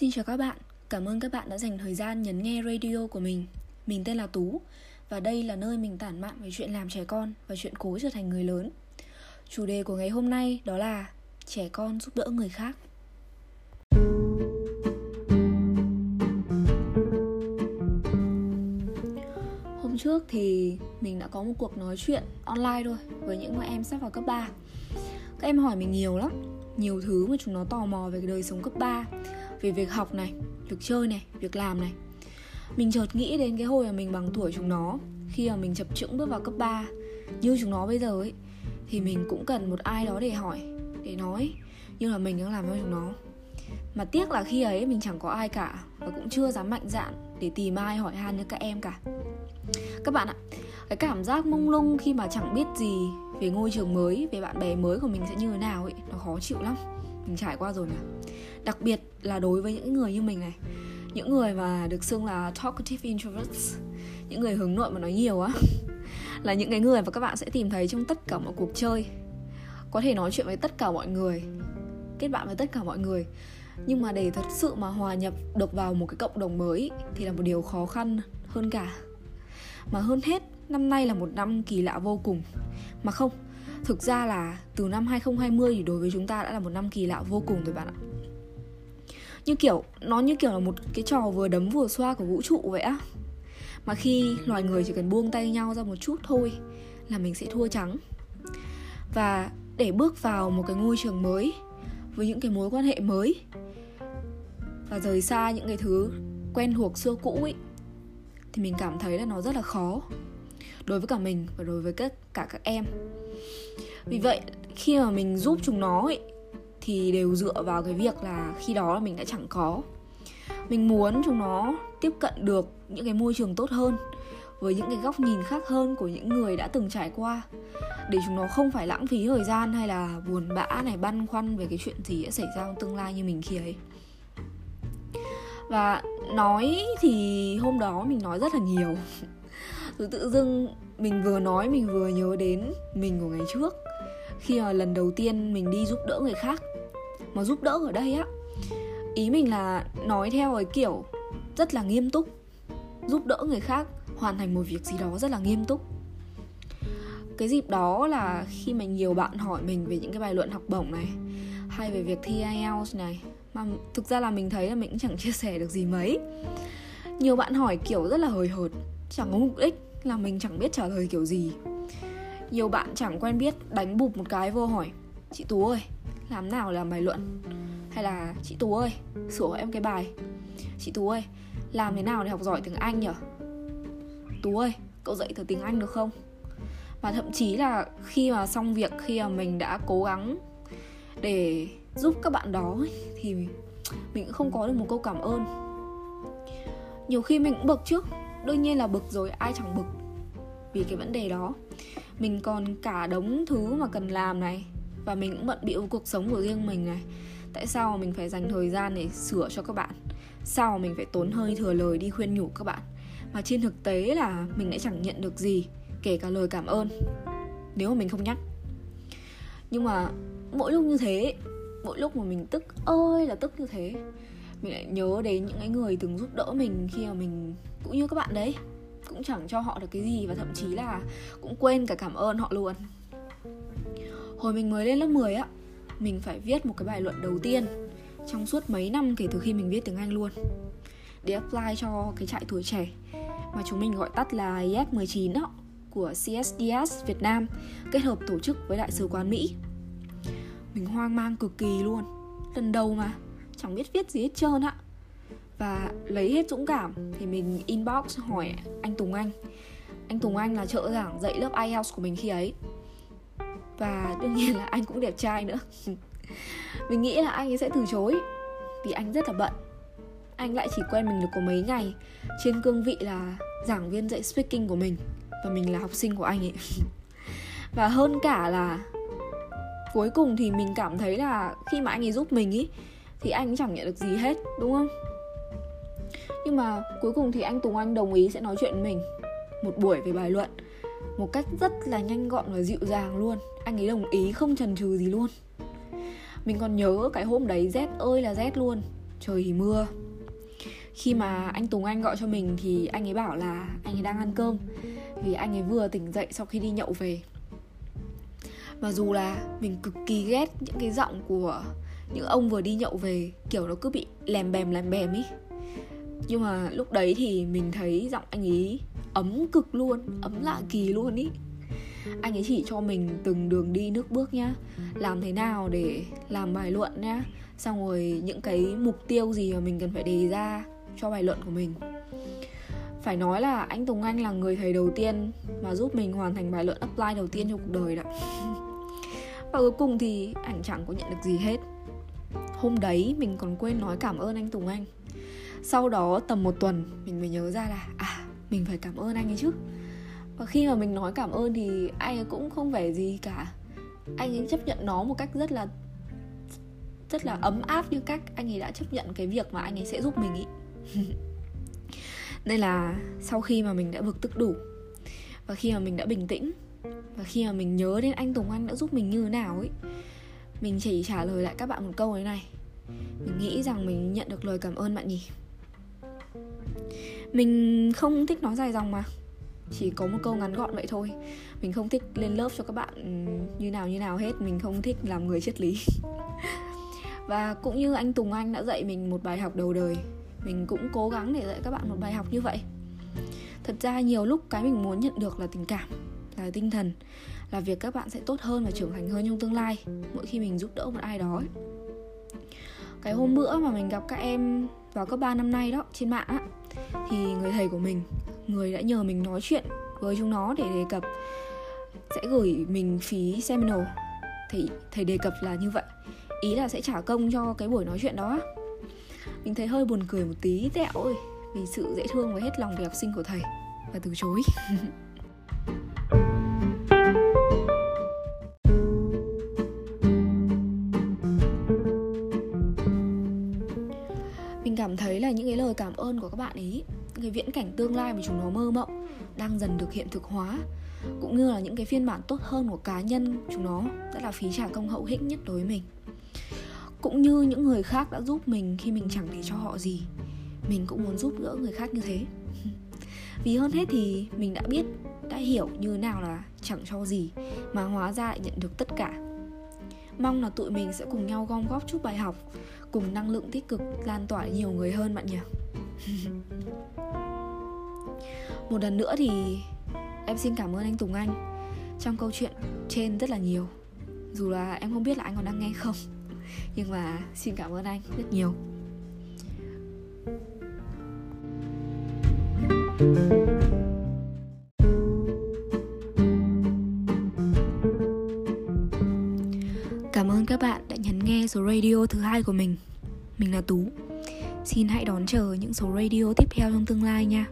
Xin chào các bạn, cảm ơn các bạn đã dành thời gian nhấn nghe radio của mình. Mình tên là Tú và đây là nơi mình tản mạn về chuyện làm trẻ con và chuyện cố trở thành người lớn. Chủ đề của ngày hôm nay đó là trẻ con giúp đỡ người khác. Hôm trước thì mình đã có một cuộc nói chuyện online thôi với những em sắp vào cấp 3. Các em hỏi mình nhiều lắm, nhiều thứ mà chúng nó tò mò về cái đời sống cấp 3 về việc học này, việc chơi này, việc làm này. Mình chợt nghĩ đến cái hồi mà mình bằng tuổi chúng nó, khi mà mình chập chững bước vào cấp 3 như chúng nó bây giờ ấy, thì mình cũng cần một ai đó để hỏi, để nói như là mình đang làm cho chúng nó. Mà tiếc là khi ấy mình chẳng có ai cả và cũng chưa dám mạnh dạn để tìm ai hỏi han như các em cả. Các bạn ạ, cái cảm giác mông lung khi mà chẳng biết gì về ngôi trường mới, về bạn bè mới của mình sẽ như thế nào ấy, nó khó chịu lắm mình trải qua rồi mà đặc biệt là đối với những người như mình này. Những người mà được xưng là talkative introverts, những người hướng nội mà nói nhiều á, là những cái người mà các bạn sẽ tìm thấy trong tất cả mọi cuộc chơi. Có thể nói chuyện với tất cả mọi người, kết bạn với tất cả mọi người. Nhưng mà để thật sự mà hòa nhập được vào một cái cộng đồng mới thì là một điều khó khăn hơn cả. Mà hơn hết, năm nay là một năm kỳ lạ vô cùng. Mà không thực ra là từ năm 2020 thì đối với chúng ta đã là một năm kỳ lạ vô cùng rồi bạn ạ. Như kiểu, nó như kiểu là một cái trò vừa đấm vừa xoa của vũ trụ vậy á. Mà khi loài người chỉ cần buông tay nhau ra một chút thôi là mình sẽ thua trắng. Và để bước vào một cái ngôi trường mới với những cái mối quan hệ mới và rời xa những cái thứ quen thuộc xưa cũ ấy, thì mình cảm thấy là nó rất là khó đối với cả mình và đối với các cả các em. Vì vậy khi mà mình giúp chúng nó ấy, thì đều dựa vào cái việc là khi đó là mình đã chẳng có. Mình muốn chúng nó tiếp cận được những cái môi trường tốt hơn với những cái góc nhìn khác hơn của những người đã từng trải qua để chúng nó không phải lãng phí thời gian hay là buồn bã này băn khoăn về cái chuyện gì sẽ xảy ra trong tương lai như mình khi ấy. Và nói thì hôm đó mình nói rất là nhiều rồi tự dưng mình vừa nói, mình vừa nhớ đến mình của ngày trước. Khi mà lần đầu tiên mình đi giúp đỡ người khác. Mà giúp đỡ ở đây á, ý mình là nói theo cái kiểu rất là nghiêm túc. Giúp đỡ người khác, hoàn thành một việc gì đó rất là nghiêm túc. Cái dịp đó là khi mà nhiều bạn hỏi mình về những cái bài luận học bổng này, hay về việc thi IELTS này. Mà thực ra là mình thấy là mình cũng chẳng chia sẻ được gì mấy. Nhiều bạn hỏi kiểu rất là hời hợt, chẳng có mục đích là mình chẳng biết trả lời kiểu gì. Nhiều bạn chẳng quen biết đánh bụp một cái vô hỏi, chị tú ơi, làm nào làm bài luận? Hay là, chị tú ơi, sửa hộ em cái bài. Chị tú ơi, làm thế nào để học giỏi tiếng anh nhở? Tú ơi, cậu dạy thử tiếng anh được không? Và thậm chí là khi mà xong việc, khi mà mình đã cố gắng để giúp các bạn đó thì mình cũng không có được một câu cảm ơn. Nhiều khi mình cũng bực chứ đương nhiên là bực rồi, ai chẳng bực vì cái vấn đề đó. Mình còn cả đống thứ mà cần làm này, và mình cũng bận bịu cuộc sống của riêng mình này. Tại sao mình phải dành thời gian để sửa cho các bạn? Sao mình phải tốn hơi thừa lời đi khuyên nhủ các bạn? Mà trên thực tế là mình lại chẳng nhận được gì, kể cả lời cảm ơn, nếu mà mình không nhắc. Nhưng mà mỗi lúc như thế, mỗi lúc mà mình tức ơi là tức như thế mình lại nhớ đến những cái người từng giúp đỡ mình khi mà mình cũng như các bạn đấy cũng chẳng cho họ được cái gì và thậm chí là cũng quên cả cảm ơn họ luôn hồi mình mới lên lớp 10 á mình phải viết một cái bài luận đầu tiên trong suốt mấy năm kể từ khi mình viết tiếng Anh luôn để apply cho cái trại tuổi trẻ mà chúng mình gọi tắt là YES 19 đó của CSDS Việt Nam kết hợp tổ chức với Đại sứ quán Mỹ. Mình hoang mang cực kỳ luôn. Lần đầu mà, chẳng biết viết gì hết trơn ạ. Và lấy hết dũng cảm thì mình inbox hỏi anh Tùng Anh. Anh Tùng Anh là trợ giảng dạy lớp IELTS của mình khi ấy và đương nhiên là anh cũng đẹp trai nữa mình nghĩ là anh ấy sẽ từ chối vì anh rất là bận anh lại chỉ quen mình được có mấy ngày trên cương vị là giảng viên dạy speaking của mình và mình là học sinh của anh ấy và hơn cả là cuối cùng thì mình cảm thấy là khi mà anh ấy giúp mình ý thì anh chẳng nhận được gì hết, đúng không? Nhưng mà cuối cùng thì anh Tùng Anh đồng ý sẽ nói chuyện với mình, một buổi về bài luận, một cách rất là nhanh gọn và dịu dàng luôn. Anh ấy đồng ý không chần chừ gì luôn. Mình còn nhớ cái hôm đấy rét ơi là rét luôn, trời thì mưa. Khi mà anh Tùng Anh gọi cho mình thì anh ấy bảo là anh ấy đang ăn cơm, vì anh ấy vừa tỉnh dậy sau khi đi nhậu về. Mà dù là mình cực kỳ ghét những cái giọng của những ông vừa đi nhậu về, kiểu nó cứ bị lèm bèm lèm bèm ý. Nhưng mà lúc đấy thì mình thấy giọng anh ấy ấm cực luôn, ấm lạ kỳ luôn ý. Anh ấy chỉ cho mình từng đường đi nước bước nhá, làm thế nào để làm bài luận nhá. Xong rồi những cái mục tiêu gì mà mình cần phải đề ra cho bài luận của mình. Phải nói là anh Tùng Anh là người thầy đầu tiên mà giúp mình hoàn thành bài luận apply đầu tiên trong cuộc đời đó. Và cuối cùng thì ảnh chẳng có nhận được gì hết hôm đấy mình còn quên nói cảm ơn anh Tùng Anh. Sau đó tầm một tuần, mình mới nhớ ra là à mình phải cảm ơn anh ấy chứ. Và khi mà mình nói cảm ơn thì anh ấy cũng không vẻ gì cả. Anh ấy chấp nhận nó một cách rất là rất là ấm áp như cách anh ấy đã chấp nhận cái việc mà anh ấy sẽ giúp mình ý. Nên là sau khi mà mình đã vực tức đủ, và khi mà mình đã bình tĩnh, và khi mà mình nhớ đến anh Tùng Anh đã giúp mình như thế nào ấy mình chỉ trả lời lại các bạn một câu thế này. Mình nghĩ rằng mình nhận được lời cảm ơn bạn nhỉ. Mình không thích nói dài dòng mà. Chỉ có một câu ngắn gọn vậy thôi. Mình không thích lên lớp cho các bạn ừ, như nào như nào hết. Mình không thích làm người triết lý. Và cũng như anh Tùng Anh đã dạy mình một bài học đầu đời, mình cũng cố gắng để dạy các bạn một bài học như vậy. Thật ra nhiều lúc cái mình muốn nhận được là tình cảm là tinh thần là việc các bạn sẽ tốt hơn và trưởng thành hơn trong tương lai, mỗi khi mình giúp đỡ một ai đó cái hôm bữa mà mình gặp các em vào cấp 3 năm nay đó, trên mạng á, thì người thầy của mình, người đã nhờ mình nói chuyện với chúng nó để đề cập, sẽ gửi mình phí seminar. Thì thầy đề cập là như vậy, ý là sẽ trả công cho cái buổi nói chuyện đó mình thấy hơi buồn cười một tí, tẹo ơi, vì sự dễ thương và hết lòng về học sinh của thầy và từ chối. lời cảm ơn của các bạn ấy những cái viễn cảnh tương lai mà chúng nó mơ mộng đang dần được hiện thực hóa, cũng như là những cái phiên bản tốt hơn của cá nhân chúng nó đã là phí trả công hậu hĩnh nhất đối với mình. Cũng như những người khác đã giúp mình khi mình chẳng để cho họ gì, mình cũng muốn giúp đỡ người khác như thế. Vì hơn hết thì mình đã biết, đã hiểu như nào là chẳng cho gì mà hóa ra lại nhận được tất cả. Mong là tụi mình sẽ cùng nhau gom góp chút bài học, cùng năng lượng tích cực, lan tỏa nhiều người hơn bạn nhỉ một lần nữa thì em xin cảm ơn anh Tùng Anh trong câu chuyện trên rất là nhiều dù là em không biết là anh còn đang nghe không, nhưng mà xin cảm ơn anh rất nhiều Cảm ơn các bạn đã nhấn nghe số radio thứ hai của mình. Mình là Tú. Xin hãy đón chờ những số radio tiếp theo trong tương lai nha.